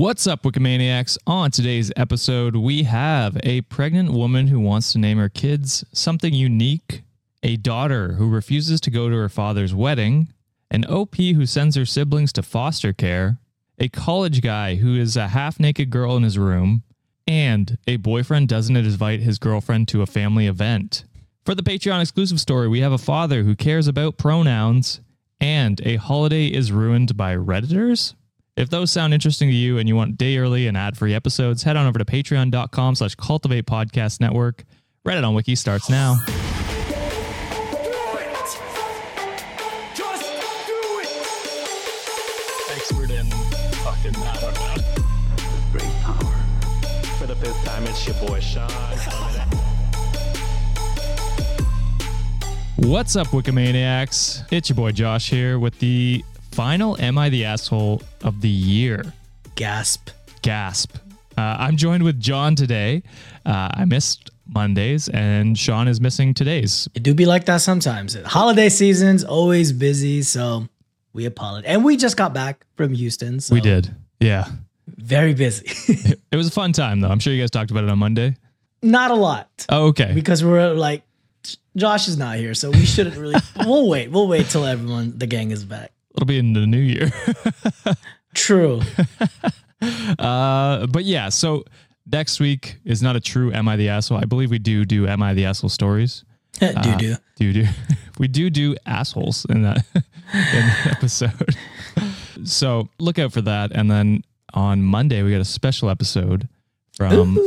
What's up, Wikimaniacs? On today's episode, we have a pregnant woman who wants to name her kids something unique, a daughter who refuses to go to her father's wedding, an OP who sends her siblings to foster care, a college guy who is a half naked girl in his room, and a boyfriend doesn't invite his girlfriend to a family event. For the Patreon exclusive story, we have a father who cares about pronouns, and a holiday is ruined by Redditors. If those sound interesting to you and you want day early and ad-free episodes, head on over to patreon.com slash cultivate podcast network. Reddit on Wiki starts now. Great power. For the fifth time, it's your boy Sean. What's up, Wikimaniacs? It's your boy Josh here with the final Am I the Asshole of the Year. Gasp. Gasp. Uh, I'm joined with John today. Uh, I missed Mondays, and Sean is missing today's. It do be like that sometimes. Holiday season's always busy, so we apologize. And we just got back from Houston. So We did. Yeah. Very busy. It was a fun time, though. I'm sure you guys talked about it on Monday. Not a lot. Oh, okay. Because we're like, Josh is not here, so we shouldn't really. we'll wait. We'll wait till everyone, the gang is back. It'll be in the new year. True. Uh, but yeah, so next week is not a true Am I the Asshole? I believe we do do Am I the Asshole stories. do do. do do we do do assholes in that in episode so look out for that and then on monday we got a special episode from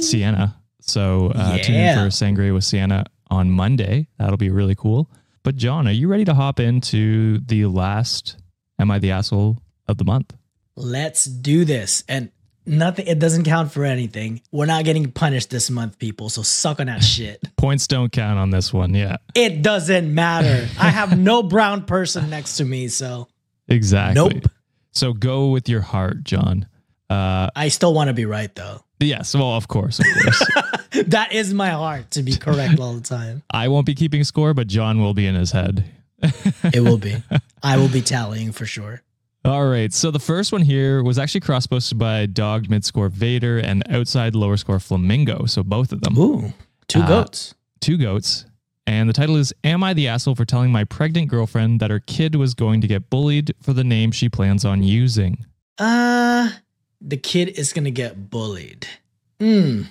sienna so uh, tune in for sangria with sienna on monday that'll be really cool but john are you ready to hop into the last am i the asshole of the month Let's do this. And nothing, it doesn't count for anything. We're not getting punished this month, people. So suck on that shit. points don't count on this one yeah It doesn't matter. I have no brown person next to me, so exactly Nope. so go with your heart john uh I still want to be right though. yes well of course of course That is my heart to be correct all the time. I won't be keeping score, but John will be in his head. It will be. I will be tallying for sure. All right. So the first one here was actually cross posted by Dogged Midscore Vader and Outside Lower Score Flamingo. So both of them. Ooh, two Uh, goats. Two goats. And the title is Am I the Asshole for Telling My Pregnant Girlfriend that her kid was going to get bullied for the name she plans on using? Uh, the kid is gonna get bullied. Hmm.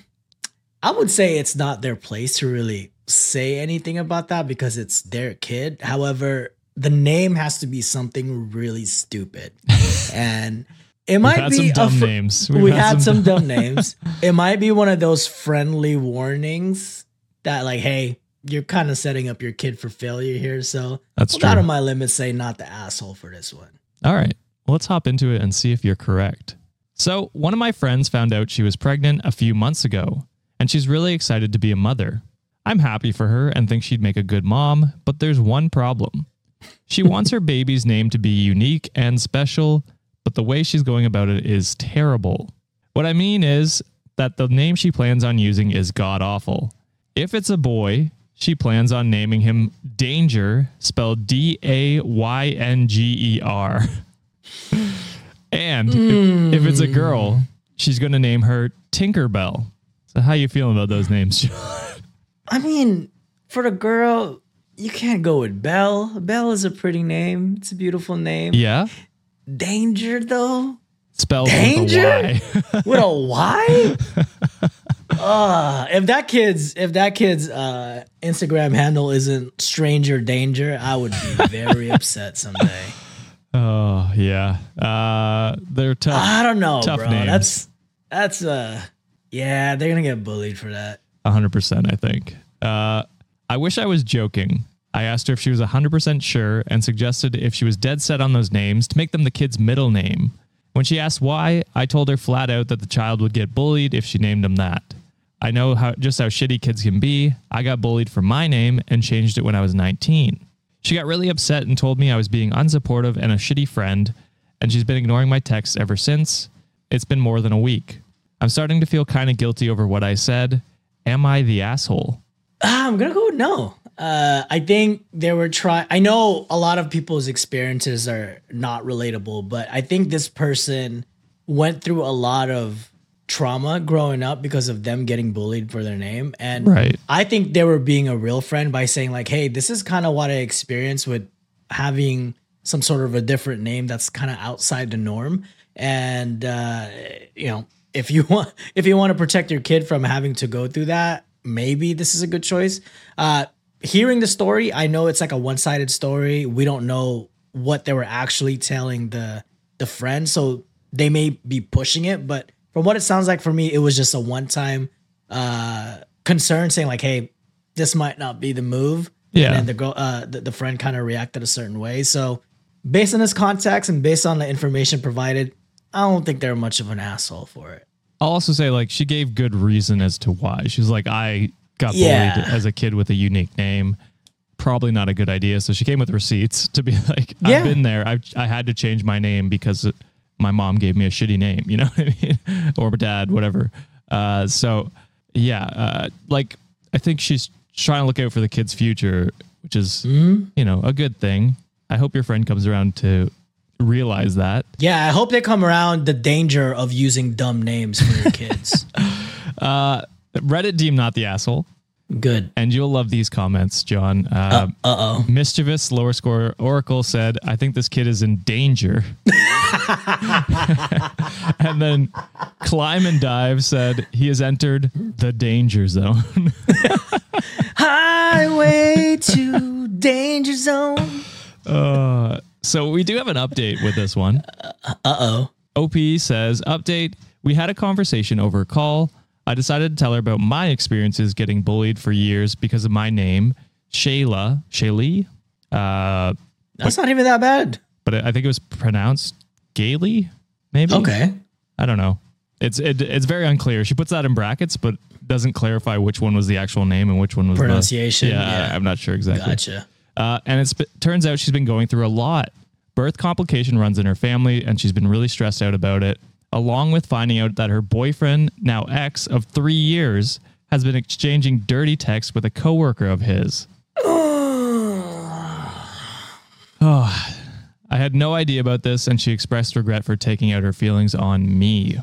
I would say it's not their place to really say anything about that because it's their kid. However, the name has to be something really stupid, and it might had be some a dumb fr- names. we We've had some dumb names. It might be one of those friendly warnings that, like, hey, you're kind of setting up your kid for failure here. So, That's well, out of my limits, say not the asshole for this one. All right. Well, let's hop into it and see if you're correct. So, one of my friends found out she was pregnant a few months ago, and she's really excited to be a mother. I'm happy for her and think she'd make a good mom, but there's one problem. She wants her baby's name to be unique and special, but the way she's going about it is terrible. What I mean is that the name she plans on using is god awful. If it's a boy, she plans on naming him Danger, spelled D A Y N G E R. And if, if it's a girl, she's going to name her Tinkerbell. So how you feeling about those names? I mean, for the girl, you can't go with Belle. Belle is a pretty name. It's a beautiful name. yeah, Danger though, spelled Danger? with a Y. with a Y. uh, if that kid's if that kid's uh, Instagram handle isn't Stranger Danger, I would be very upset someday. Oh yeah, uh, they're tough. I don't know, Tough bro. names. That's that's uh, yeah, they're gonna get bullied for that. 100%, I think. Uh, I wish I was joking. I asked her if she was 100% sure and suggested if she was dead set on those names to make them the kid's middle name. When she asked why, I told her flat out that the child would get bullied if she named him that. I know how just how shitty kids can be. I got bullied for my name and changed it when I was 19. She got really upset and told me I was being unsupportive and a shitty friend, and she's been ignoring my texts ever since. It's been more than a week. I'm starting to feel kind of guilty over what I said. Am I the asshole? Ah, I'm gonna go with no. Uh, I think they were trying. I know a lot of people's experiences are not relatable, but I think this person went through a lot of trauma growing up because of them getting bullied for their name. And Right. I think they were being a real friend by saying, like, hey, this is kind of what I experienced with having some sort of a different name that's kind of outside the norm. And uh, you know, if you want if you want to protect your kid from having to go through that, maybe this is a good choice. Uh hearing the story, I know it's like a one-sided story. We don't know what they were actually telling the the friend, so they may be pushing it, but from what it sounds like for me, it was just a one-time uh concern saying like, "Hey, this might not be the move." Yeah. And then the girl uh the, the friend kind of reacted a certain way. So, based on this context and based on the information provided, I don't think they're much of an asshole for it. I'll also say like she gave good reason as to why. She's like, I got Yeah. bullied as a kid with a unique name. Probably not a good idea. So she came with receipts to be like, I've been there. I I had to change my name because my mom gave me a shitty name. You know what I mean? or my dad, whatever. Uh, so yeah, uh, like I think she's trying to look out for the kid's future, which is Mm-hmm. you know a good thing. I hope your friend comes around to realize that. Yeah, I hope they come around the danger of using dumb names for your kids. Reddit deemed not the asshole. Good. And you'll love these comments, John. Uh, Uh oh. mischievous lower score Oracle said, I think this kid is in danger. and then Climb and Dive said, he has entered the danger zone. Highway to danger zone. uh, so we do have an update with this one. Uh oh. OP says, Update. We had a conversation over a call. I decided to tell her about my experiences getting bullied for years because of my name, Shayla. Shaylee? Uh, That's not even that bad. but I think it was pronounced Gaily, maybe. Okay. I don't know. It's it, it's very unclear. She puts that in brackets, but doesn't clarify which one was the actual name and which one was the- Pronunciation, yeah, yeah. I'm not sure exactly. Gotcha. Uh, and it turns out she's been going through a lot. Birth complication runs in her family, and she's been really stressed out about it. Along with finding out that her boyfriend, now ex of three years, has been exchanging dirty texts with a coworker of his. Oh, I had no idea about this, and she expressed regret for taking out her feelings on me.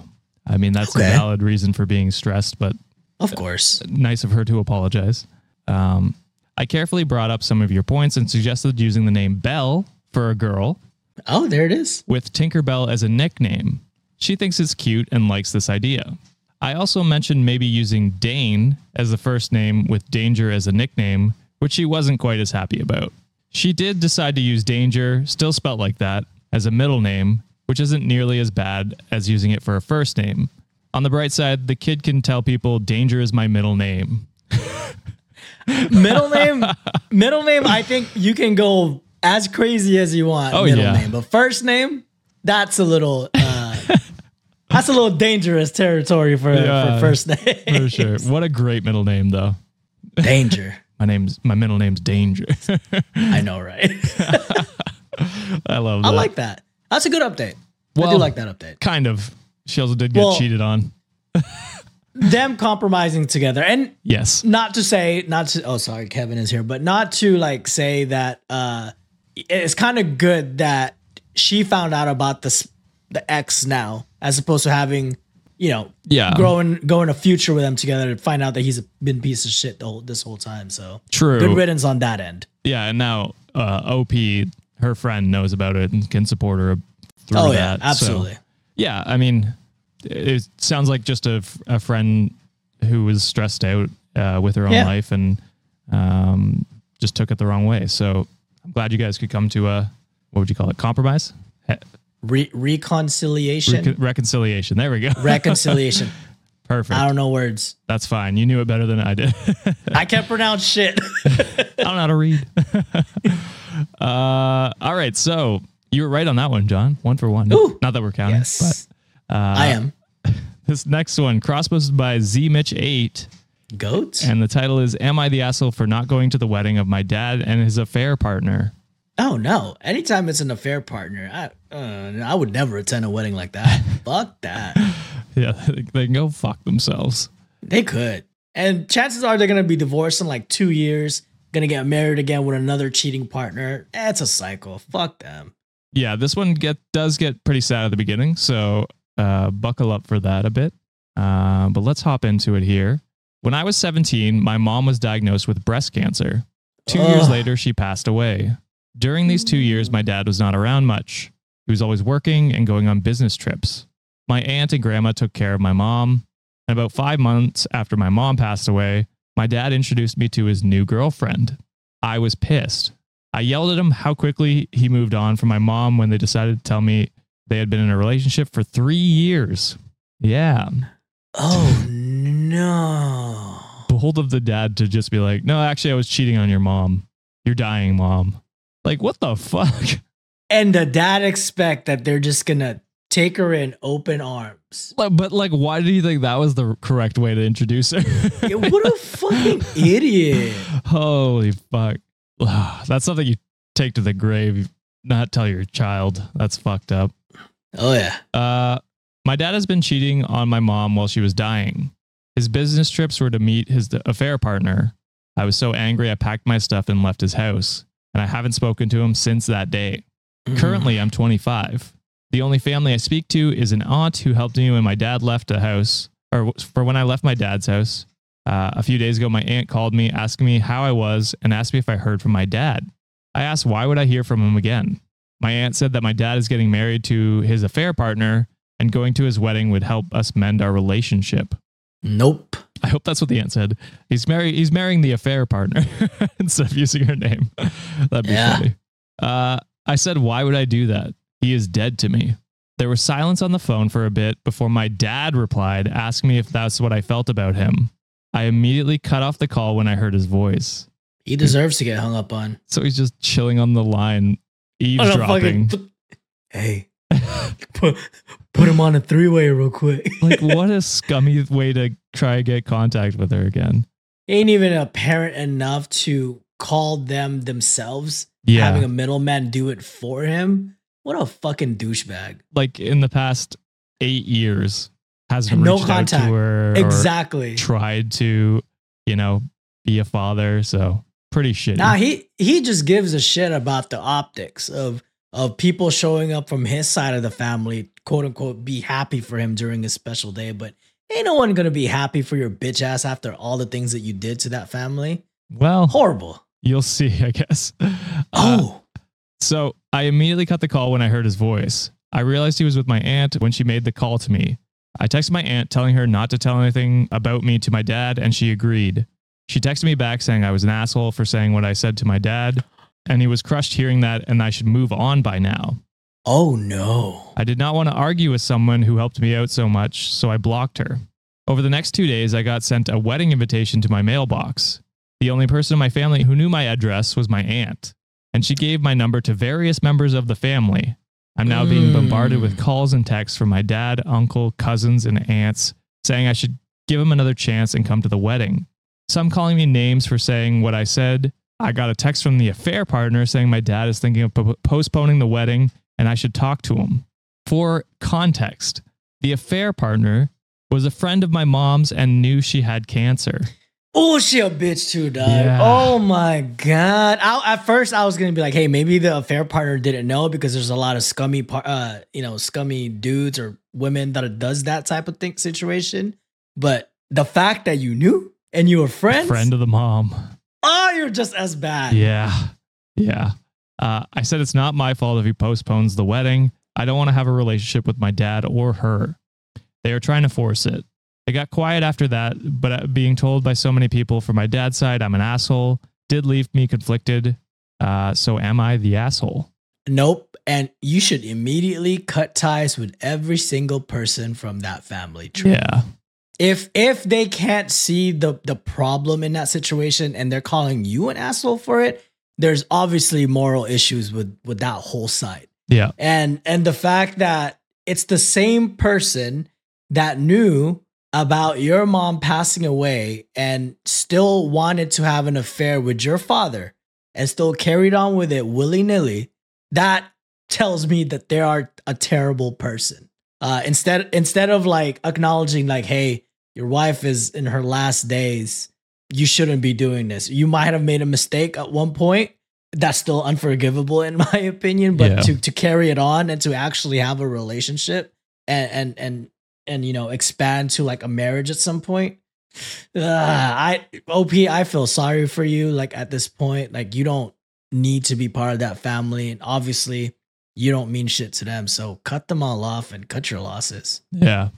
I mean, that's Okay. a valid reason for being stressed, but Of course. nice of her to apologize. Um, I carefully brought up some of your points and suggested using the name Belle for a girl Oh, there it is. with Tinkerbell as a nickname. She thinks it's cute and likes this idea. I also mentioned maybe using Dane as the first name with Danger as a nickname, which she wasn't quite as happy about. She did decide to use Danger, still spelt like that, as a middle name, which isn't nearly as bad as using it for a first name. On the bright side, the kid can tell people Danger is my middle name. Middle name, middle name. I think you can go as crazy as you want. Oh, middle yeah. name, but first name, that's a little. That's a little dangerous territory for, Yeah, for first name. For sure. What a great middle name, though. Danger. My name's my middle name's Danger. I know, right? I love that. I like that. That's a good update. I Well- do like that update. kind of. She also did get Well- cheated on. Them compromising together, and Yes. not to say, not to. Oh, sorry, Kevin is here, but not to like say that. uh It's kind of good that she found out about this the ex now, as opposed to having, you know, Yeah. growing going a future with them together to find out that he's been a piece of shit the whole this whole time. So True. good riddance on that end. Yeah, and now uh, OP, her friend knows about it and can support her through Oh that. yeah, So, absolutely. yeah, I mean, it sounds like just a, a friend who was stressed out uh, with her own Yeah. life and um, just took it the wrong way. So I'm glad you guys could come to a what would you call it? Compromise, Re- reconciliation, Recon- reconciliation. There we go. reconciliation. Perfect. I don't know words. That's fine. You knew it better than I did. I can't pronounce shit. I don't know how to read. uh, all right, so you were right on that one, John. One for one. Ooh. Not that we're counting, yes, uh, I am. this next one, cross-posted by Z Mitch Eight, Goats. and the title is "Am I the asshole for not going to the wedding of my dad and his affair partner?" Oh no! Anytime it's an affair partner, I uh, I would never attend a wedding like that. Fuck that. Yeah, they can go fuck themselves. They could, and chances are they're gonna be divorced in like two years. Gonna get married again with another cheating partner. That's a cycle. Fuck them. Yeah, this one get does get pretty sad at the beginning. So uh, buckle up for that a bit. Uh, but let's hop into it here. When I was 17, my mom was diagnosed with breast cancer. Two years later, she passed away. During these two years, my dad was not around much. He was always working and going on business trips. My aunt and grandma took care of my mom. And about five months after my mom passed away, my dad introduced me to his new girlfriend. I was pissed. I yelled at him how quickly he moved on from my mom when they decided to tell me they had been in a relationship for three years. Yeah. Oh no. Bold of the dad to just be like, no, actually, I was cheating on your mom. You're dying, mom. Like, what the fuck? And the dad expect that they're just gonna take her in open arms. Like, but, like, why do you think that was the correct way to introduce her? Yeah, what a fucking idiot. Holy fuck. That's something you take to the grave, not tell your child. That's fucked up. Oh yeah. Uh, my dad has been cheating on my mom while she was dying. His business trips were to meet his affair partner. I was so angry, I packed my stuff and left his house, and I haven't spoken to him since that day. Mm. Currently, I'm 25. The only family I speak to is an aunt who helped me when my dad left the house, or for when I left my dad's house. Uh, a few days ago, my aunt called me asking me how I was and asked me if I heard from my dad. I asked why would I hear from him again. My aunt said that my dad is getting married to his affair partner and going to his wedding would help us mend our relationship. Nope. I hope that's what the aunt said. He's married. He's marrying the affair partner instead of using her name. That'd be Yeah. funny. Uh, I said, "Why would I do that? He is dead to me." There was silence on the phone for a bit before my dad replied, asking me if that's what I felt about him. I immediately cut off the call when I heard his voice. He deserves to get hung up on. So he's just chilling on the line, eavesdropping. fucking- hey, put, put him on a three way real quick. like, what a scummy way to try and get contact with her again. Ain't even a parent enough to call them themselves, Yeah. having a middleman do it for him. What a fucking douchebag. like in the past eight years hasn't No reached out contact. to her or Exactly. tried to, you know, be a father. So pretty shitty. Nah, he he just gives a shit about the optics of of people showing up from his side of the family, quote unquote, be happy for him during his special day. But ain't no one gonna be happy for your bitch ass after all the things that you did to that family. well, Horrible. you'll see, I guess. Uh, Oh, so I immediately cut the call when I heard his voice. I realized he was with my aunt when she made the call to me. I texted my aunt telling her not to tell anything about me to my dad, and she agreed. She texted me back saying I was an asshole for saying what I said to my dad, and he was crushed hearing that, and I should move on by now. oh no. I did not want to argue with someone who helped me out so much, so I blocked her. Over the next two days, I got sent a wedding invitation to my mailbox. The only person in my family who knew my address was my aunt, and she gave my number to various members of the family. I'm now being Mm. bombarded with calls and texts from my dad, uncle, cousins, and aunts saying I should give him another chance and come to the wedding. Some calling me names for saying what I said. I got a text from the affair partner saying my dad is thinking of po- postponing the wedding and I should talk to him. For context, the affair partner was a friend of my mom's and knew she had cancer. Oh, she a bitch too, dog. Yeah. Oh my god. I, at first, I was gonna be like, "Hey, maybe the affair partner didn't know because there's a lot of scummy, par- uh, you know, scummy dudes or women that does that type of thing situation." But the fact that you knew and you were friends, Friend of the mom. Oh, you're just as bad. Yeah. Yeah. Uh, I said it's not my fault if he postpones the wedding. I don't want to have a relationship with my dad or her. They are trying to force it. It got quiet after that, but uh, being told by so many people from my dad's side I'm an asshole did leave me conflicted. Uh, so am I the asshole? Nope. And you should immediately cut ties with every single person from that family tree. Yeah. If if they can't see the the problem in that situation and they're calling you an asshole for it there's obviously moral issues with with that whole side Yeah. and and the fact that it's the same person that knew about your mom passing away and still wanted to have an affair with your father and still carried on with it willy-nilly that tells me that they are a terrible person uh, instead instead of like acknowledging like hey your wife is in her last days you shouldn't be doing this you might have made a mistake at one point that's still unforgivable in my opinion but Yeah. to to carry it on and to actually have a relationship and and and and you know expand to like a marriage at some point. Uh, I OP, I feel sorry for you. Like at this point, like you don't need to be part of that family, and obviously you don't mean shit to them. So cut them all off and cut your losses. Yeah.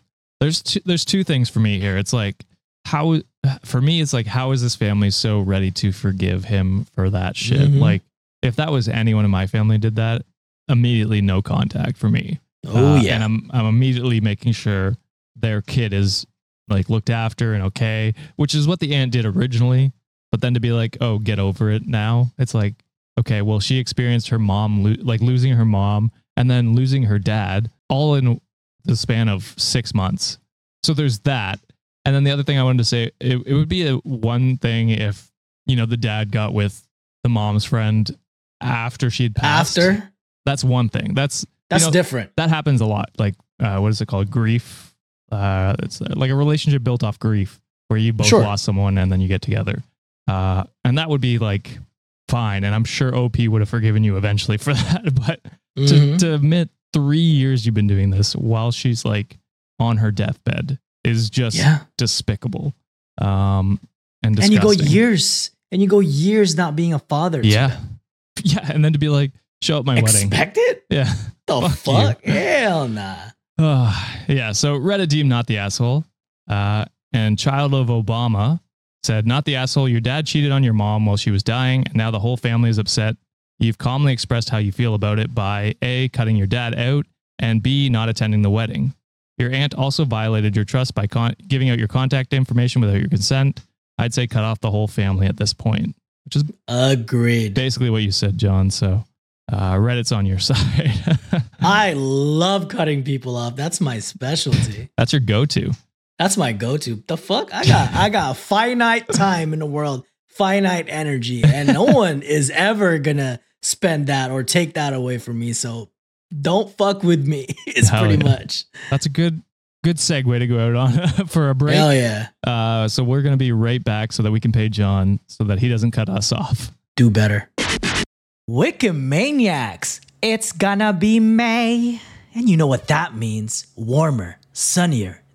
There's two, there's two things for me here. It's like how for me it's like how is this family so ready to forgive him for that shit? Mhm. Like if that was anyone in my family did that, immediately no contact for me. Oh Uh, yeah, And I'm I'm immediately making sure their kid is like looked after and okay, which is what the aunt did originally. But then to be like, oh, get over it now. It's like, okay, well, she experienced her mom lo- like losing her mom and then losing her dad all in the span of six months. So there's that. And then the other thing I wanted to say, it, it would be a one thing if you know the dad got with the mom's friend after she had passed. after that's one thing. That's that's know, different. that happens a lot. Like, uh, what is it called? Grief. Uh, it's uh, like a relationship built off grief, where you both Sure. lost someone and then you get together. Uh, and that would be like fine. And I'm sure OP would have forgiven you eventually for that. But to, Mhm. to admit three years you've been doing this while she's like on her deathbed is just yeah, despicable. Um, and and you go years, and you go years not being a father. Yeah. Yeah. And then to be like, show up my wedding. Expect it? Yeah. The Fuck fuck? Hell nah. Uh, yeah. So Reddit deemed not the asshole. Uh, and child of Obama said, not the asshole. Your dad cheated on your mom while she was dying, and now the whole family is upset. You've calmly expressed how you feel about it by A, cutting your dad out, and B, not attending the wedding. Your aunt also violated your trust by con- giving out your contact information without your consent. I'd say cut off the whole family at this point, which is Agreed. basically what you said, John. So uh, Reddit's on your side. I love cutting people off. That's my specialty. That's your go to. That's my go-to. The fuck? I got I got finite time in the world, finite energy, and no one is ever gonna spend that or take that away from me. So don't fuck with me. It's Hell pretty yeah. much. That's a good good segue to go out on for a break. Hell yeah. Uh, so we're gonna be right back so that we can pay John so that he doesn't cut us off. Do better. Wikimaniacs. It's gonna be May. And you know what that means. Warmer, sunnier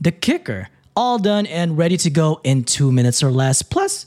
The kicker, all done and ready to go in two minutes or less, plus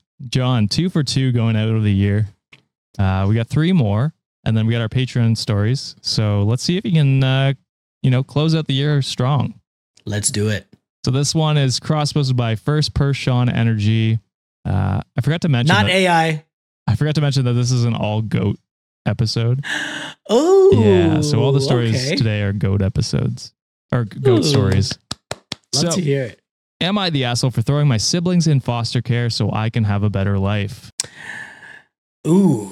John, two for two going out of the year. Uh, we got three more, and then we got our Patreon stories. So let's see if you can, uh, you know, close out the year strong. Let's do it. So this one is cross posted by First Per Sean Energy. Uh, I forgot to mention. Not that, AI. I forgot to mention that this is an all goat episode. Oh, yeah. So all the stories okay. today are goat episodes or goat Ooh. stories. Love so to hear it. Am I the asshole for throwing my siblings in foster care so I can have a better life? Ooh.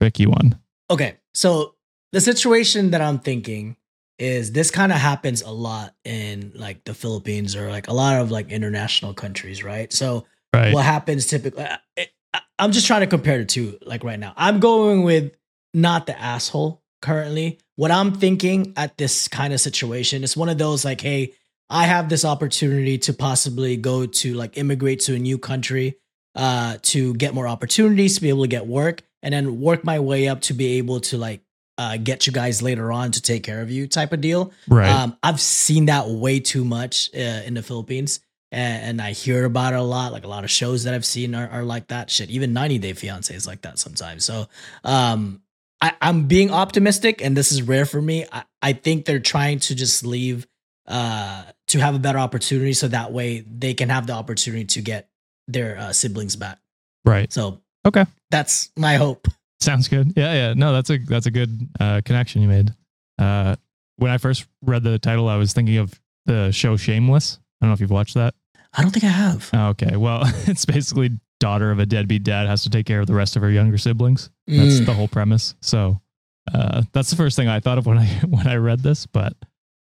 Tricky one. Okay, so the situation that I'm thinking is this kind of happens a lot in like the Philippines or like a lot of like international countries, right? So Right. what happens typically? Uh, I- I'm just trying to compare the two, like right now. I'm going with not the asshole currently. What I'm thinking at this kind of situation is one of those like, hey, I have this opportunity to possibly go to like immigrate to a new country uh, to get more opportunities, to be able to get work. and then work my way up to be able to like uh, get you guys later on to take care of you type of deal. Right. Um, I've seen that way too much uh, in the Philippines, and, and I hear about it a lot. Like a lot of shows that I've seen are, are like that. Shit, even 90 Day Fiance is like that sometimes. So, um, I, I'm being optimistic, and this is rare for me. I, I think they're trying to just leave uh, to have a better opportunity, so that way they can have the opportunity to get their uh, siblings back. right. So Okay. that's my hope. Sounds good. Yeah, yeah. No, that's a that's a good uh, connection you made. Uh, when I first read the title, I was thinking of the show Shameless. I don't know if you've watched that. I don't think I have. Oh, okay. Well, it's basically daughter of a deadbeat dad has to take care of the rest of her younger siblings. That's Mm. the whole premise. So uh, that's the first thing I thought of when I when I read this. But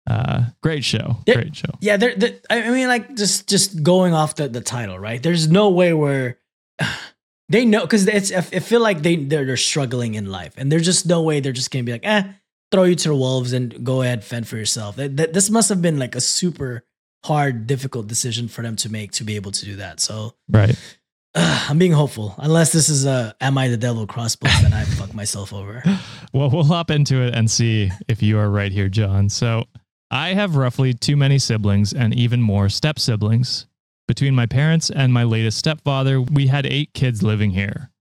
uh, great show. Yeah. Great show. Yeah, they're, they I mean, like just just going off the, the title, right? There's no way where they know because it's I feel like they they're, they're struggling in life, and there's just no way they're just gonna be like, eh, throw you to the wolves and go ahead fend for yourself. That, that- this must have been like a super hard, difficult decision for them to make to be able to do that. So Right. uh, I'm being hopeful. Unless this is a "Am I the Devil?" crossbook, then I fuck myself over. Well, we'll hop into it and see if you are right here, John. So, I have roughly too many siblings and even more step siblings. Between my parents and my latest stepfather, we had eight kids living here.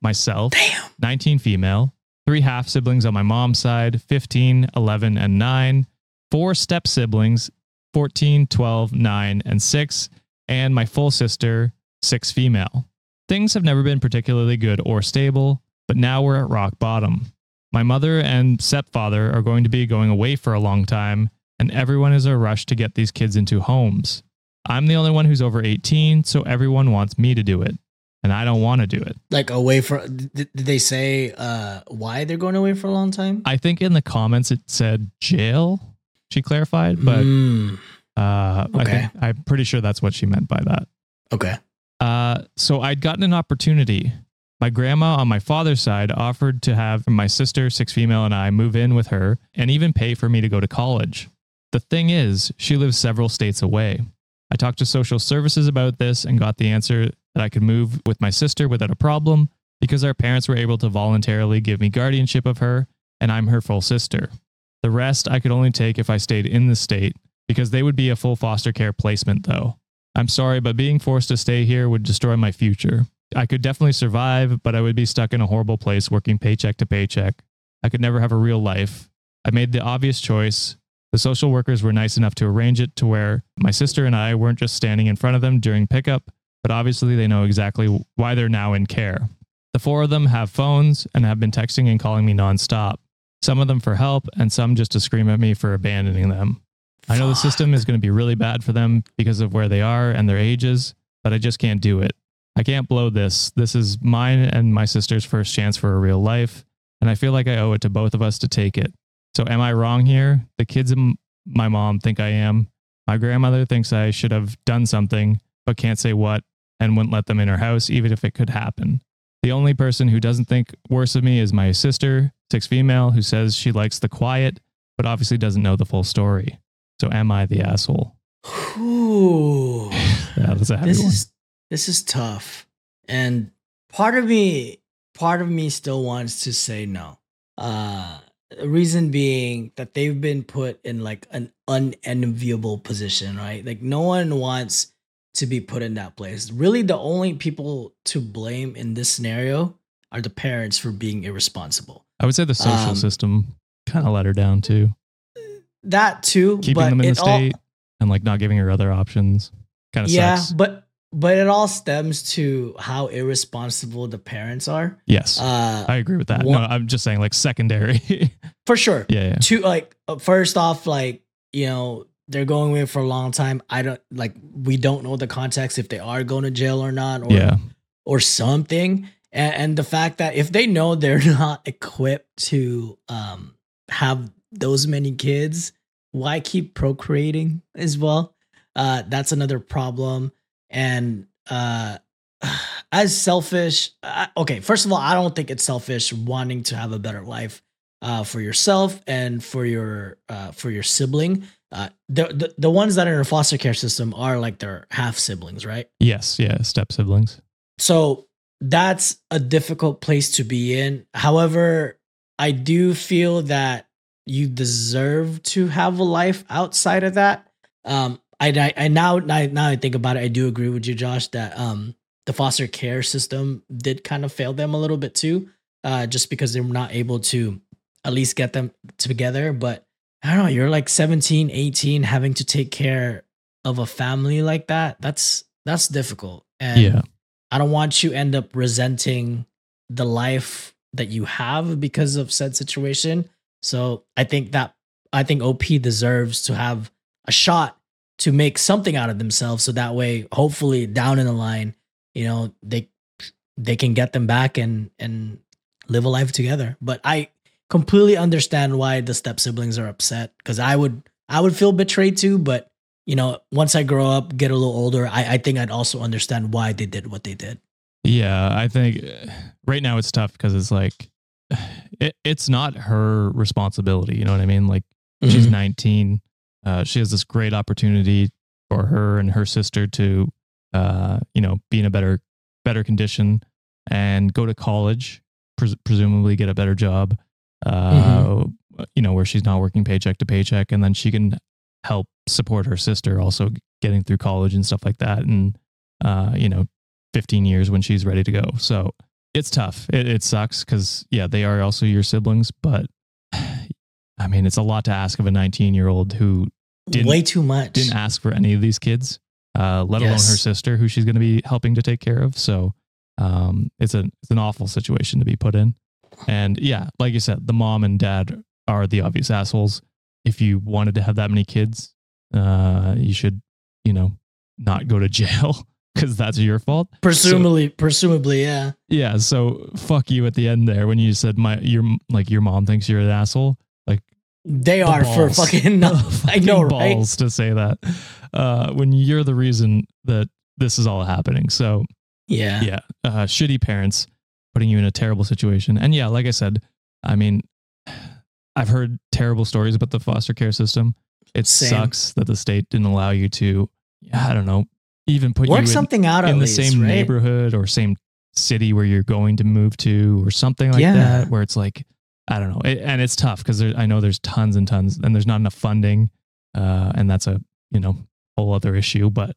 Myself, Damn. 19 female, three half siblings on my mom's side, 15, 11, and 9, four step siblings, 14, 12, 9, and 6, and my full sister, 6 female. Things have never been particularly good or stable, but now we're at rock bottom. My mother and stepfather are going to be going away for a long time, and everyone is in a rush to get these kids into homes. I'm the only one who's over 18, so everyone wants me to do it, and I don't want to do it. Like away for did, they say uh why they're going away for a long time? I think in the comments it said jail. She clarified, but Mm, uh, I think, I'm pretty sure that's what she meant by that. okay. Uh, so I'd gotten an opportunity. My grandma on my father's side offered to have my sister, six female, and I move in with her and even pay for me to go to college. The thing is, she lives several states away. I talked to social services about this and got the answer that I could move with my sister without a problem because our parents were able to voluntarily give me guardianship of her and I'm her full sister. The rest I could only take if I stayed in the state because they would be a full foster care placement though. I'm sorry, but being forced to stay here would destroy my future. I could definitely survive, but I would be stuck in a horrible place working paycheck to paycheck. I could never have a real life. I made the obvious choice. The social workers were nice enough to arrange it to where my sister and I weren't just standing in front of them during pickup, but obviously they know exactly why they're now in care. The four of them have phones and have been texting and calling me nonstop. Some of them for help, and some just to scream at me for abandoning them. I know the system is going to be really bad for them because of where they are and their ages, but I just can't do it. I can't blow this. This is mine and my sister's first chance for a real life, and I feel like I owe it to both of us to take it. So, am I wrong here? The kids and my mom think I am. My grandmother thinks I should have done something, but can't say what and wouldn't let them in her house, even if it could happen. The only person who doesn't think worse of me is my sister, six female, who says she likes the quiet, but obviously doesn't know the full story. So, am I the asshole? Ooh. Yeah, that's a heavy this one. is this is tough. And part of me part of me still wants to say no. Uh reason being that they've been put in like an unenviable position, right? Like no one wants to be put in that place. Really the only people to blame in this scenario are the parents for being irresponsible. I would say the social Um, system kind of let her down too, That too, keeping but them in the it all- state and like not giving her other options. Kind of sucks. yeah, sucks. but but it all stems to how irresponsible the parents are. Yes, Uh, I agree with that. one- no, I'm just saying like secondary. for sure. yeah, yeah. Two like uh, first off, like you know they're going away for a long time. I don't like we don't know the context if they are going to jail or not, or Yeah. or something. And, and the fact that if they know they're not equipped to um have those many kids, why keep procreating as well? Uh, that's another problem. And uh, as selfish, uh, okay, first of all, I don't think it's selfish wanting to have a better life uh, for yourself and for your uh, for your sibling. Uh, the, the the ones that are in a foster care system are like their half siblings, right? Yes, yeah. Step siblings. So that's a difficult place to be in. However, I do feel that you deserve to have a life outside of that. Um, I, I, I now, now, now I think about it, I do agree with you, Josh, that um, the foster care system did kind of fail them a little bit too, uh, just because they were not able to at least get them together. But I don't know, you're like 17, 18, having to take care of a family like that. That's that's difficult. And yeah. I don't want you end up resenting the life that you have because of said situation. So I think that I think OP deserves to have a shot to make something out of themselves so that way hopefully down in the line, you know, they they can get them back and and live a life together. But I completely understand why the step siblings are upset because I would I would feel betrayed too, but you know, once I grow up, get a little older, I, I think I'd also understand why they did what they did. Yeah, I think uh, right now it's tough because it's like it, it's not her responsibility. You know what I mean? Like she's Mhm. 19. Uh, she has this great opportunity for her and her sister to, uh, you know, be in a better better condition and go to college, pres- presumably get a better job. Uh, You know, where she's not working paycheck to paycheck, and then she can help support her sister also getting through college and stuff like that. And uh, you know, 15 years when she's ready to go. So it's tough. It, it sucks because, yeah, they are also your siblings. But I mean, it's a lot to ask of a 19 year old who didn't- Way too much. didn't ask for any of these kids, uh, let alone her sister who she's going to be helping to take care of. So um, it's, a, it's an awful situation to be put in. And yeah, like you said, the mom and dad are the obvious assholes. If you wanted to have that many kids, uh, you should, you know, not go to jail because that's your fault. presumably, presumably, yeah. Yeah, so fuck you at the end there when you said my your like your mom thinks you're an asshole. They the are for fucking. No, The I know, fucking right? balls to say that uh, when you're the reason that this is all happening. So Yeah. yeah, uh, shitty parents putting you in a terrible situation. And yeah, like I said, I mean, I've heard terrible stories about the foster care system. It Same. sucks that the state didn't allow you to, I don't know, even put Work you in, something out in the least, same right? neighborhood or same city where you're going to move to or something like Yeah. that where it's like i don't know it, and it's tough because i know there's tons and tons and there's not enough funding uh, and that's a you know whole other issue but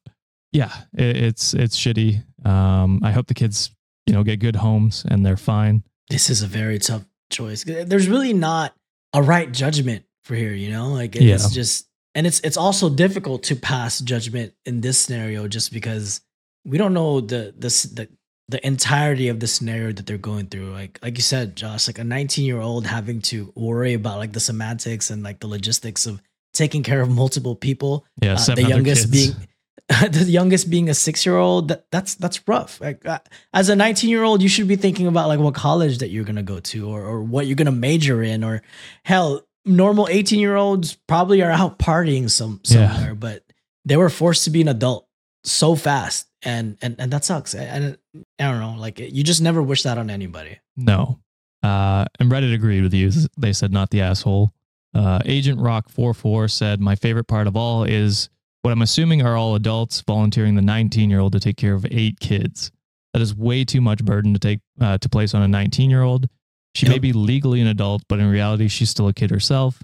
yeah it, it's it's shitty um, i hope the kids you know get good homes and they're fine This is a very tough choice. There's really not a right judgment for here, you know? Like it's Yeah. just and it's it's also difficult to pass judgment in this scenario just because we don't know the the the, the entirety of the scenario that they're going through. Like like you said, Josh, like a 19 year old having to worry about like the semantics and like the logistics of taking care of multiple people. yeah Uh, the youngest kids. being the youngest being a six year old that, that's that's rough like uh, as a 19 year old you should be thinking about like what college that you're gonna go to or, or what you're gonna major in or hell normal 18 year olds probably are out partying some Yeah. somewhere but they were forced to be an adult so fast and and and that sucks and i don't know like you just never wish that on anybody No. Uh, and Reddit agreed with you. They said not the asshole. Uh, Agent Rock 44 said, My favorite part of all is what I'm assuming are all adults volunteering the 19 year old to take care of eight kids. That is way too much burden to take uh, to place on a 19 year old. She may be legally an adult, but in reality, she's still a kid herself.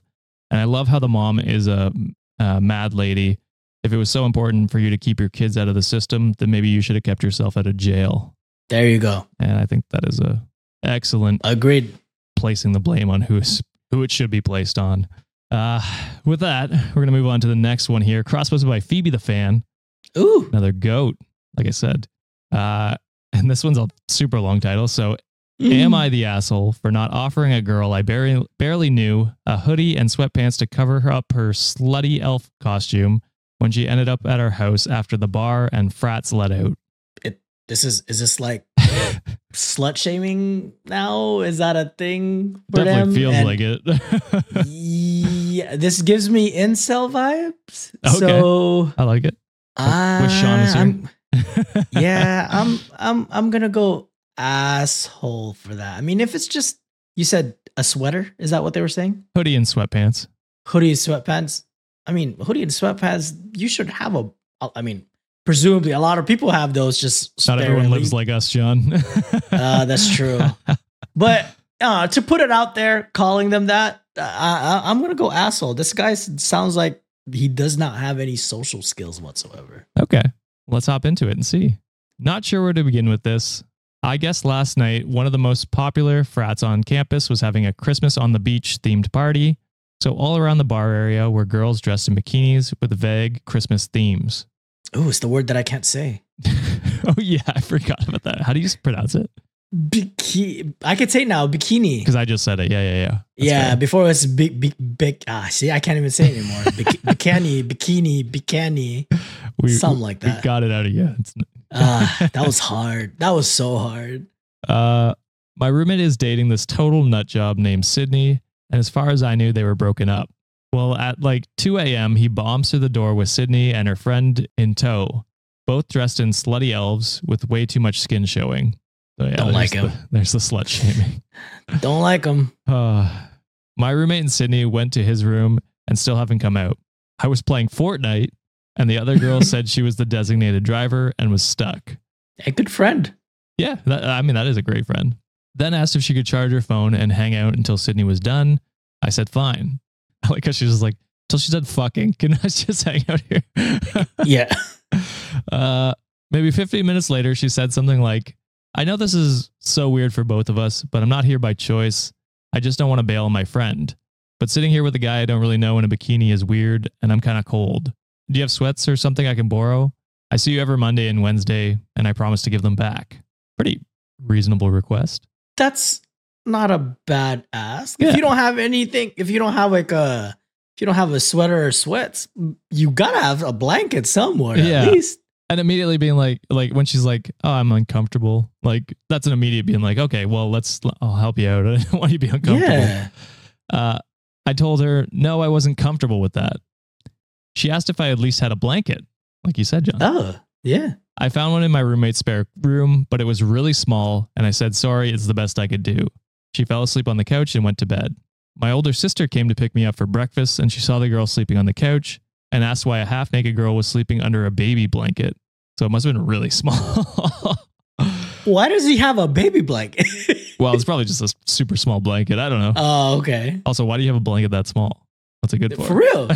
And I love how the mom is a, a mad lady. If it was so important for you to keep your kids out of the system, then maybe you should have kept yourself out of jail. there you go And I think that is a excellent agreed placing the blame on who's who it should be placed on. Uh, with that, we're gonna move on to the next one here. Cross posted by Phoebe the fan, ooh another goat, like I said. Uh, and this one's a super long title. So, am I the asshole for not offering a girl I barely barely knew a hoodie and sweatpants to cover her up her slutty elf costume when she ended up at our house after the bar and frats let out? this is is this like slut shaming now? Is that a thing for Definitely them? feels And like it. yeah, this gives me incel vibes. Okay. So I like it. I, Wish Sean. I'm, yeah, I'm I'm I'm gonna go asshole for that. I mean, if it's just you said a sweater, is that what they were saying? Hoodie and sweatpants. Hoodie, and sweatpants. I mean, hoodie and sweatpants. You should have a. I mean, presumably a lot of people have those. Just Not everyone lives like us, John. Uh, that's true. but uh, to put it out there, calling them that, uh, I, I, I'm gonna go asshole. This guy sounds like he does not have any social skills whatsoever. Okay, let's hop into it and see. Not sure where to begin with this. I guess last night, one of the most popular frats on campus was having a Christmas on the beach themed party. So, all around the bar area were girls dressed in bikinis with vague Christmas themes. Oh, it's the word that I can't say. oh, yeah, I forgot about that. How do you pronounce it? Biki- I could say now bikini. Because I just said it. Yeah, yeah, yeah. That's yeah, fair. before it was big, big, big. Ah, see, I can't even say it anymore. Bik- bikini, bikini, bikini. we, something like that. we got it out again. It's, Ah, that was hard. That was so hard. Uh, my roommate is dating this total nut job named Sydney, and as far as I knew, they were broken up. Well, at like 2 a.m., he bombs through the door with Sydney and her friend in tow, both dressed in slutty elves with way too much skin showing. So, yeah, Don't like there's the- him. there's the slut shaming. Don't like him. Uh, my roommate and Sydney went to his room and still haven't come out. I was playing Fortnite, and the other girl said she was the designated driver and was stuck. A good friend. Yeah, that, I mean, that is a great friend. Then asked if she could charge her phone and hang out until Sydney was done. I said, fine. I like how she was like, till she said fucking, can I just hang out here? Yeah. uh, maybe 15 minutes later, she said something like, I know this is so weird for both of us, but I'm not here by choice. I just don't want to bail on my friend. But sitting here with a guy I don't really know in a bikini is weird, and I'm kind of cold. Do you have sweats or something I can borrow? I see you every Monday and Wednesday, and I promise to give them back. Pretty reasonable request. That's not a bad ask. Yeah. If you don't have anything, if you don't have like a, if you don't have a sweater or sweats, you gotta have a blanket somewhere Yeah. at least. And immediately being like, like when she's like, "Oh, I'm uncomfortable," like that's an immediate being like, "Okay, well, let's, I'll help you out. I don't want you to be uncomfortable." Yeah. Uh, I told her, no, I wasn't comfortable with that. She asked if I at least had a blanket, like you said, John. Oh, yeah. I found one in my roommate's spare room, but it was really small, and I said, sorry, it's the best I could do. She fell asleep on the couch and went to bed. My older sister came to pick me up for breakfast, and she saw the girl sleeping on the couch and asked why a half naked girl was sleeping under a baby blanket. So it must have been really small. Why does he have a baby blanket? well, it's probably just a super small blanket. I don't know. oh, okay. Also, why do you have a blanket that small? What's it good for? For real.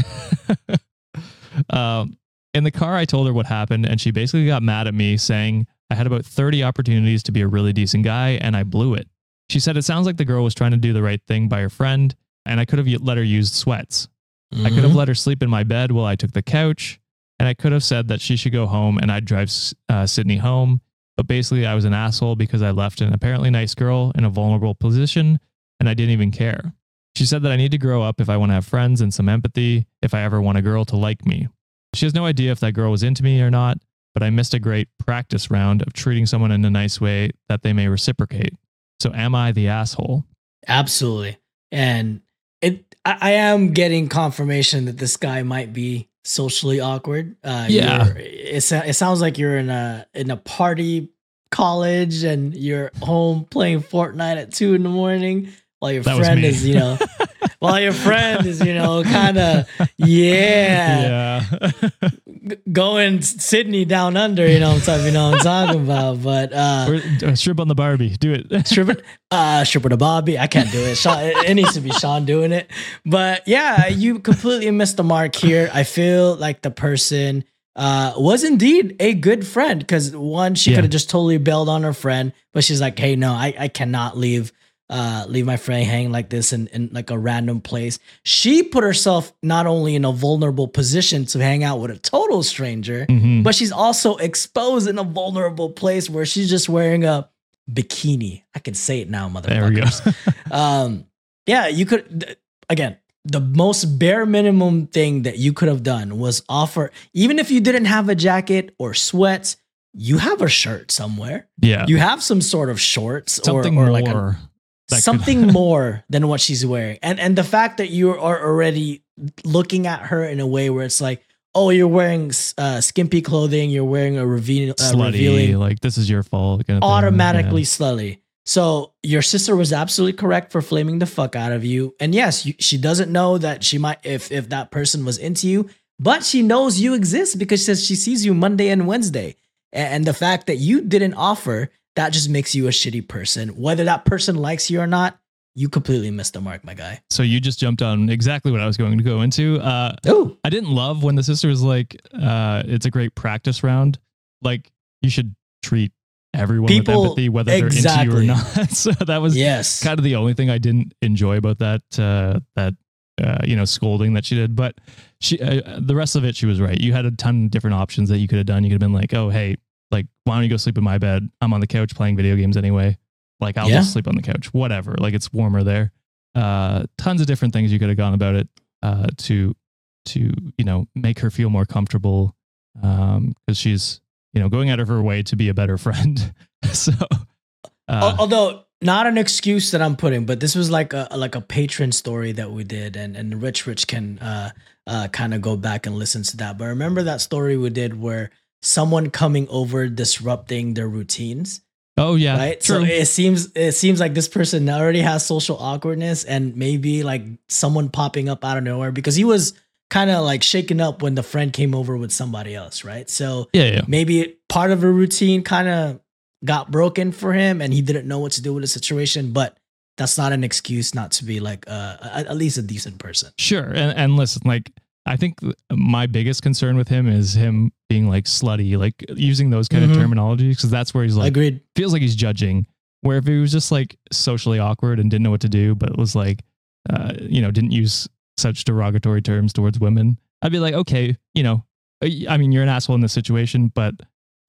um, in the car, I told her what happened, and she basically got mad at me, saying I had about 30 opportunities to be a really decent guy, and I blew it. She said it sounds like the girl was trying to do the right thing by her friend, and I could have let her use sweats. I could have Mhm. let her sleep in my bed while I took the couch, and I could have said that she should go home and I'd drive uh, Sydney home. But basically, I was an asshole because I left an apparently nice girl in a vulnerable position, and I didn't even care. She said that I need to grow up if I want to have friends and some empathy, if I ever want a girl to like me. She has no idea if that girl was into me or not, but I missed a great practice round of treating someone in a nice way that they may reciprocate. So, am I the asshole? Absolutely. And it I, I am getting confirmation that this guy might be socially awkward. Uh Yeah. It, it sounds like you're in a in a party college and you're home playing Fortnite at two in the morning while your That friend is, you know, while your friend is, you know, kind of yeah, Yeah. g- going Sydney down under, you know what I'm talking, you know what I'm talking about. But uh uh, strip on the Barbie. Do it. stripper, uh, stripper to Bobby. I can't do it. Sean, it, it needs to be Sean doing it. But yeah, you completely missed the mark here. I feel like the person uh, was indeed a good friend because one, she Yeah. could have just totally bailed on her friend, but she's like, hey, no, I, I cannot leave. Uh, leave my friend hanging like this in, in like a random place. She put herself not only in a vulnerable position to hang out with a total stranger, Mhm. but she's also exposed in a vulnerable place where she's just wearing a bikini. I can say it now, There we go. um, yeah, you could again. The most bare minimum thing that you could have done was offer, even if you didn't have a jacket or sweats, you have a shirt somewhere. yeah. You have some sort of shorts Something or, or more. like a, something more than what she's wearing. And and the fact that you are already looking at her in a way where it's like, oh, you're wearing uh, skimpy clothing, you're wearing a reveal, uh, slutty. revealing, Like this is your fault. kind of thing. automatically slutty. So your sister was absolutely correct for flaming the fuck out of you. And yes, you, she doesn't know that she might if if that person was into you, but she knows you exist because she says she sees you Monday and Wednesday. A- And the fact that you didn't offer, that just makes you a shitty person. Whether that person likes you or not, you completely missed the mark, my guy. So you just jumped on exactly what I was going to go into. Uh, Oh, I didn't love when the sister was like, uh, "It's a great practice round." Like you should treat everyone People- with empathy, whether they're into you or not. so that was yes. kind of the only thing I didn't enjoy about that uh, that uh, you know scolding that she did. But she uh, the rest of it, she was right. You had a ton of different options that you could have done. You could have been like, "Oh, hey, like why don't you go sleep in my bed? I'm on the couch playing video games anyway. Like I'll Yeah. just sleep on the couch. Whatever. Like it's warmer there." Uh, tons of different things you could have gone about it uh, to to you know make her feel more comfortable because she's you know going out of her way to be a better friend. so. Uh, Although not an excuse that I'm putting, but this was like a like a patron story that we did, and and Rich Rich can uh uh kind of go back and listen to that. But remember that story we did where someone coming over disrupting their routines, oh yeah, right? true. So it seems it seems like this person already has social awkwardness, and maybe like someone popping up out of nowhere because he was kind of like shaken up when the friend came over with somebody else, right? So yeah, yeah. maybe part of a routine kind of got broken for him and he didn't know what to do with the situation but that's not an excuse not to be like uh, at least a decent person Sure. And, and listen, like, I think my biggest concern with him is him being like slutty, like using those kind Mhm. of terminologies, because that's where he's like, agreed feels like he's judging. Where if he was just like socially awkward and didn't know what to do, but it was like, uh, you know, didn't use such derogatory terms towards women, I'd be like, okay, you know, I mean, you're an asshole in this situation, but,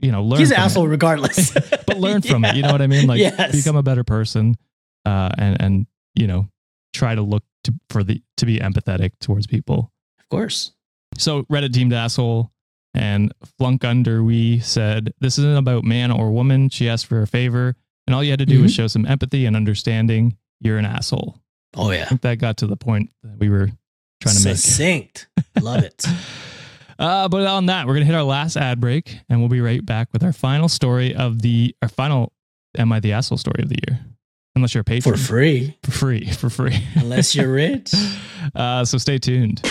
you know, learn he's an from it. asshole regardless but learn from it. You know what I mean? Like Yes. become a better person, uh, and and you know try to look to for the to be empathetic towards people. of course So Reddit deemed asshole and flunk under. We said this isn't about man or woman. She asked for a favor, and all you had to do was show some empathy and understanding. You're an asshole. oh yeah. I yeah think that got to the point that we were trying to make. succinct love it Uh, but on that, we're gonna hit our last ad break, and we'll be right back with our final story of the our final "Am I the Asshole" story of the year. Unless you're a patron, for free for free, for free. unless you're rich uh, so stay tuned.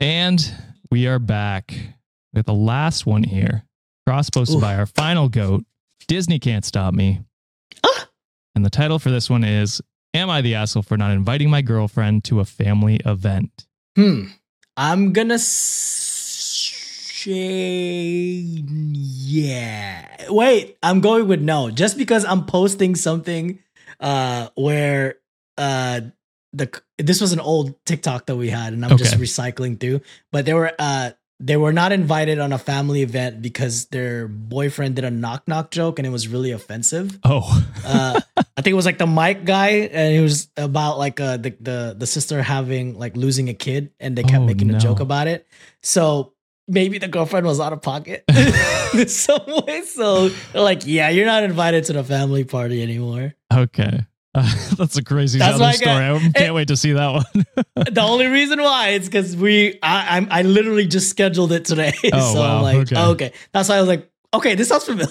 And we are back with the last one here, cross posted by our final goat. Disney can't stop me. Ah! And the title for this one is "Am I the asshole for not inviting my girlfriend to a family event?" hmm i'm gonna say yeah wait i'm going with no just because i'm posting something uh where uh the this was an old tiktok that we had and i'm just recycling through but they were uh they were not invited on a family event because their boyfriend did a knock knock joke and it was really offensive Oh, uh, I think it was like the Mike guy, and it was about like uh, the the the sister having like losing a kid, and they kept Oh, making no. a joke about it. So maybe the girlfriend was out of pocket in some way. So like, yeah, you're not invited to the family party anymore. okay. Uh, that's a crazy That's I story. got- I can't wait to see that one. the only reason why is because we I I'm, I literally just scheduled it today. Oh, so wow. I'm like, Okay. okay. okay, that's why I was like, okay, this sounds familiar.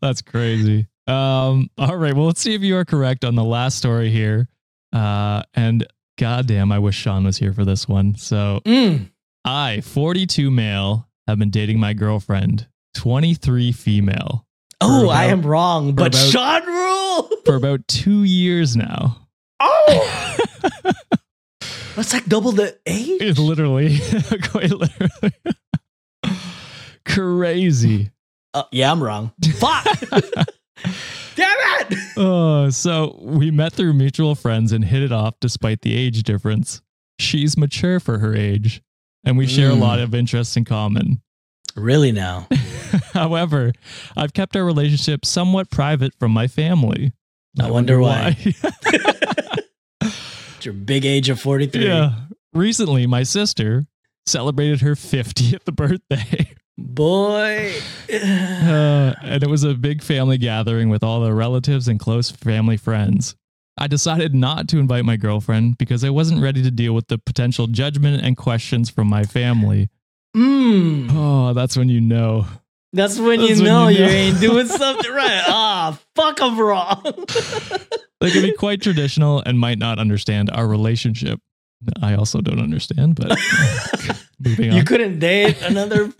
That's crazy. Um, all right. Well, let's see if you are correct on the last story here. Uh, and goddamn, I wish Sean was here for this one. So Mm. I, 42 male, have been dating my girlfriend, 23 female, Oh, For I am wrong, but about- Sean Rule. for about two years now. Oh, that's like double the age. It's literally, quite literally, crazy. Uh, yeah, I'm wrong. Fuck. Damn it. Oh, so we met through mutual friends and hit it off despite the age difference. She's mature for her age, and we share a Mm. lot of interests in common. Really now? However, I've kept our relationship somewhat private from my family. I wonder why. It's your big age of 43. yeah. Recently, my sister celebrated her 50th birthday. Boy. Uh, and it was a big family gathering with all the relatives and close family friends. I decided not to invite my girlfriend because I wasn't ready to deal with the potential judgment and questions from my family. Mm. Oh, that's when you know. That's when That's you when know you you, ain't doing something right. Ah, fuck, I'm wrong. They can be quite traditional and might not understand our relationship. I also don't understand, but moving on. You couldn't date another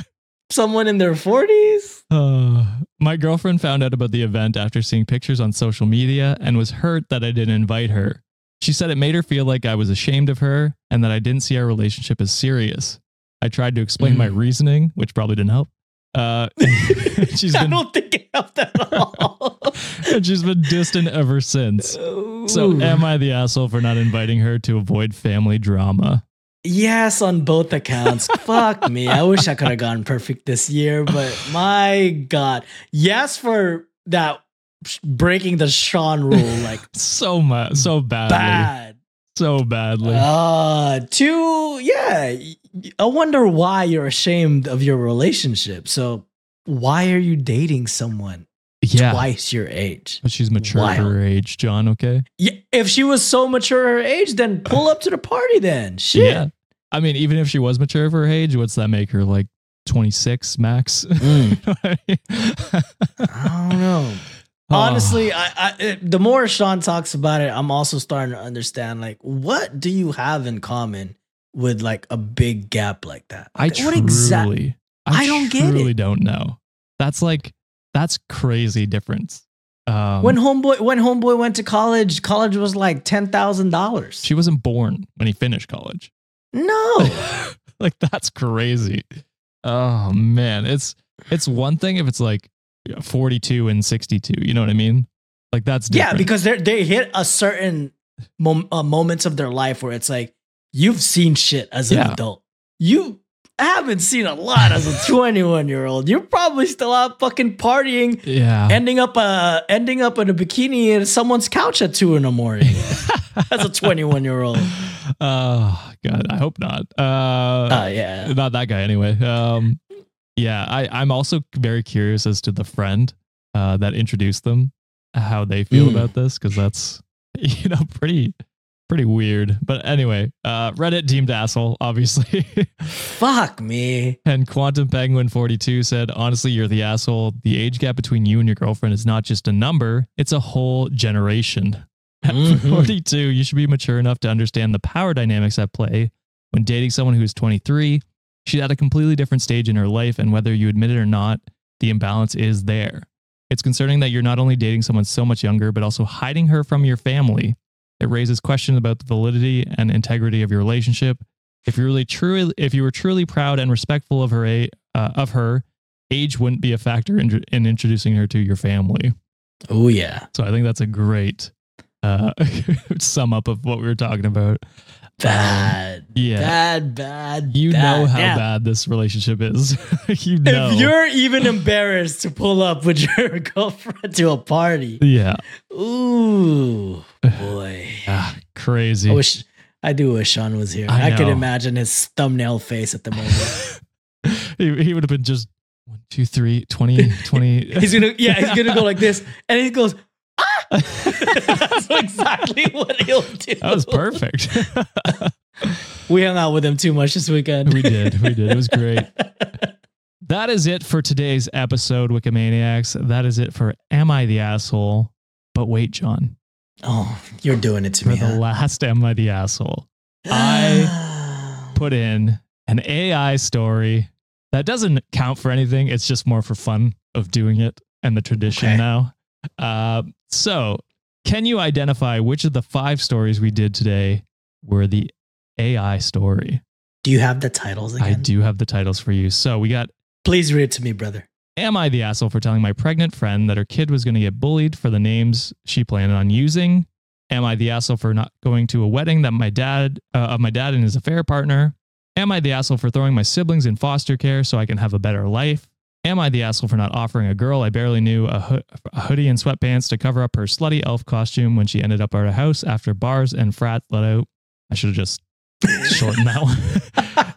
someone in their 40s? Uh, my girlfriend found out about the event after seeing pictures on social media and was hurt that I didn't invite her. She said it made her feel like I was ashamed of her and that I didn't see our relationship as serious. I tried to explain my Mm. reasoning, which probably didn't help. Uh, she's I been don't think it helped at all. and she's been distant ever since. So am I the asshole for not inviting her to avoid family drama? Yes, on both accounts. Fuck me. I wish I could have gone perfect this year, but my God. Yes, for that breaking the Sean rule, like So much, so badly, bad. so badly. Uh, two, yeah. I wonder why you're ashamed of your relationship. So, why are you dating someone yeah, twice your age? but she's mature Wild. for her age, John. Okay. Yeah, if she was so mature her age, then pull up to the party then. Shit. Yeah. I mean, even if she was mature for her age, what's that make her like 26 max? Mm. I don't know. Oh. Honestly, I, I it- the more Sean talks about it, I'm also starting to understand like what do you have in common with like a big gap like that? I Like, truly, what exactly? I don't get it. I truly don't know. That's like, that's crazy difference. Um, When homeboy when homeboy went to college, college was like ten thousand dollars. she wasn't born when he finished college. No, like that's crazy. Oh man, it's it's one thing if it's like 42 and 62, you know what I mean? Like that's yeah, because they they hit a certain mom, uh, moments of their life where it's like you've seen shit as an Yeah. adult. You haven't seen a lot as a 21 year old. You're probably still out fucking partying, yeah. ending up uh ending up in a bikini in someone's couch at two in the morning as a 21 year old. oh god, I hope not. Uh, Uh, yeah. not that guy anyway. Um, yeah, I I'm also very curious as to the friend uh that introduced them, how they feel Mm. about this because that's you know pretty pretty weird. But anyway, uh, Reddit deemed asshole, obviously. Fuck me. And Quantum Penguin 42 said, honestly, you're the asshole. The age gap between you and your girlfriend is not just a number, it's a whole generation. At Mhm. 42, you should be mature enough to understand the power dynamics at play. When dating someone who is 23, she's at a completely different stage in her life, and whether you admit it or not, the imbalance is there. It's concerning that you're not only dating someone so much younger, but also hiding her from your family. It raises questions about the validity and integrity of your relationship. If you really truly, if you were truly proud and respectful of her, uh, of her, age wouldn't be a factor in, in introducing her to your family. Oh yeah. So I think that's a great uh, sum up of what we were talking about. Bad. Yeah. Bad, bad. You bad. know how Damn. bad this relationship is. you know. If you're even embarrassed to pull up with your girlfriend to a party, yeah. ooh boy. Ah, crazy. I wish I do wish Sean was here. I I, could imagine his thumbnail face at the moment. he, he would have been just one, two, three, 20, 20. he's gonna yeah, he's gonna go like this, and he goes. Ah! That's exactly what he'll do. that was perfect. We hung out with him too much this weekend. we did. We did. It was great. That is it for today's episode, Wikimaniacs. That is it for Am I the Asshole? But wait, John, Oh, you're doing it to me. for me. the huh? last Am I the Asshole? I put in an AI story that doesn't count for anything. It's just more for fun of doing it and the tradition Okay. now. Uh, so, can you identify which of the five stories we did today were the AI story? Do you have the titles again? I do have the titles for you. So, we got Please read it to me, brother. Am I the asshole for telling my pregnant friend that her kid was going to get bullied for the names she planned on using? Am I the asshole for not going to a wedding that my dad uh, of my dad and his affair partner? Am I the asshole for throwing my siblings in foster care so I can have a better life? Am I the asshole for not offering a girl I barely knew a, hoo- a hoodie and sweatpants to cover up her slutty elf costume when she ended up at a house after bars and frat let out? I should have just shortened that one.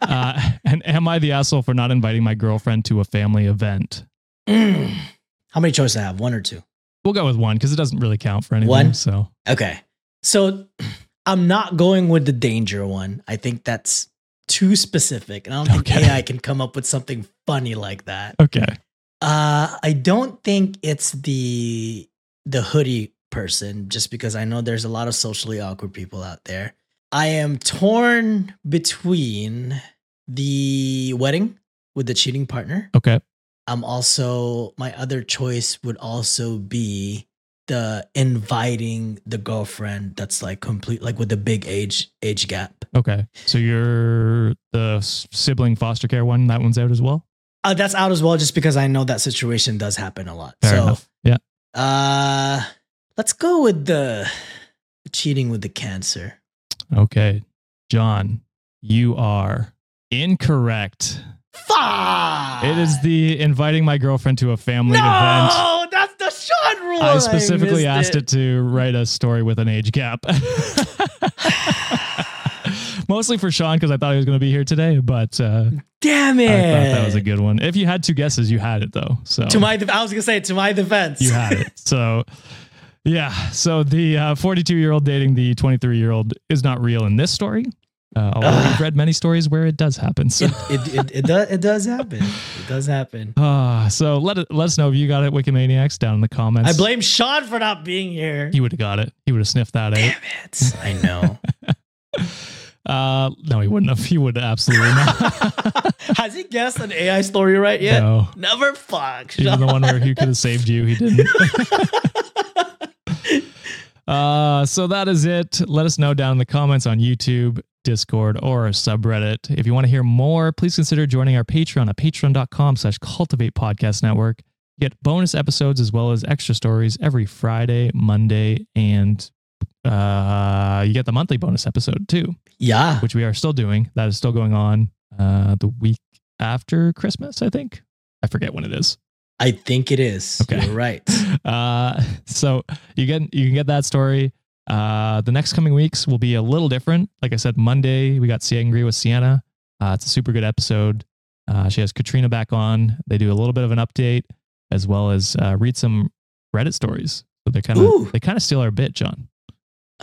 uh, and am I the asshole for not inviting my girlfriend to a family event? Mm. How many choices I have? One or two? We'll go with one because it doesn't really count for anything. One? So Okay. So I'm not going with the danger one. I think that's too specific. And I don't think Okay. AI can come up with something funny like that. okay, Uh I don't think it's the the hoodie person, just because I know there's a lot of socially awkward people out there. I am torn between the wedding with the cheating partner. Okay. I'm also my other choice would also be the inviting the girlfriend that's like complete like with the big age age gap. Okay. So you're the sibling foster care one. That one's out as well. Uh, that's out as well, just because I know that situation does happen a lot. Fair so, enough. Yeah. uh, let's go with the cheating with the cancer. Okay. John, you are incorrect. Fuck! It is the inviting my girlfriend to a family event. no, that's the Sean rule. I specifically asked missed it. to write a story with an age gap. Mostly for Sean because I thought he was going to be here today, but uh, Damn it! I thought that was a good one. If you had two guesses, you had it though. So To my, I was gonna say to my defense. you had it. So yeah. So the 42 year old dating the 23 year old is not real in this story. Uh, although we've read many stories where it does happen. So. it, it, it, it does it does happen. It does happen. Ah, so let it, let us know if you got it, Wikimaniacs, down in the comments. I blame Sean for not being here. He would have got it. He would have sniffed that out. Damn it! I know. Uh, no, he wouldn't have. He would absolutely not. Has he guessed an AI story right yet? No. Never fuck. Even the one where he could have saved you, he didn't. uh, so that is it. Let us know down in the comments on YouTube, Discord, or our subreddit. If you want to hear more, please consider joining our Patreon at patreon.com slash cultivate podcast network. Get bonus episodes as well as extra stories every Friday, Monday, and uh, you get the monthly bonus episode too. yeah. which we are still doing. That is still going on uh, the week after Christmas, I think. I forget when it is. I think it is. Okay. You're right. Uh, so you get you can get that story. Uh, the next coming weeks will be a little different. Like I said, Monday we got Angry with Sienna. Uh, it's a super good episode. Uh, she has Katrina back on. They do a little bit of an update as well as uh, read some Reddit stories. So they kind of they kind of steal our bit, John.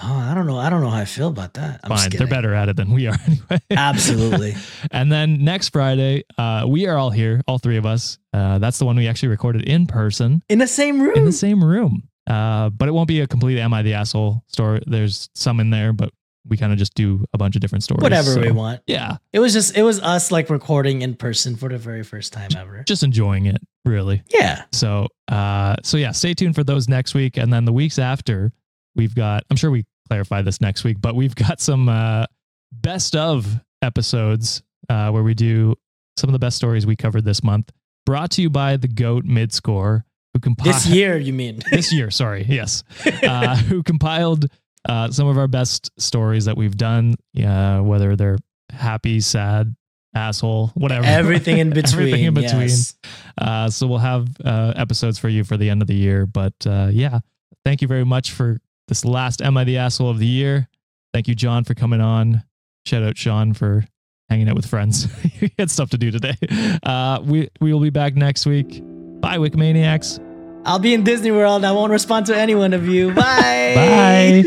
Oh, I don't know. I don't know how I feel about that. I'm just Fine, they're better at it than we are anyway. Absolutely. And then next Friday, uh, we are all here, all three of us. Uh, that's the one we actually recorded in person In the same room. in the same room. Uh, but it won't be a complete "Am I the asshole?" story. There's some in there, but we kind of just do a bunch of different stories. Whatever we want. Yeah, It was just it was us like recording in person for the very first time ever. just enjoying it, really. Yeah. So, uh, so yeah, stay tuned for those next week, and then the weeks after, we've got. I'm sure we clarify this next week, but we've got some uh, best of episodes uh, where we do some of the best stories we covered this month. Brought to you by the Goat Mid Score, who compiled This year, you mean? this year. Sorry, yes, uh, who compiled uh, some of our best stories that we've done. Yeah, whether they're happy, sad, asshole, whatever, Everything in between. Everything in between. yes. uh, so we'll have uh, episodes for you for the end of the year. But uh, yeah, thank you very much for this last Am I the Asshole of the year. Thank you, John, for coming on. Shout out Sean for hanging out with friends. he had stuff to do today. Uh, we we will be back next week. Bye, Wikimaniacs. I'll be in Disney World. I won't respond to any one of you. Bye. Bye.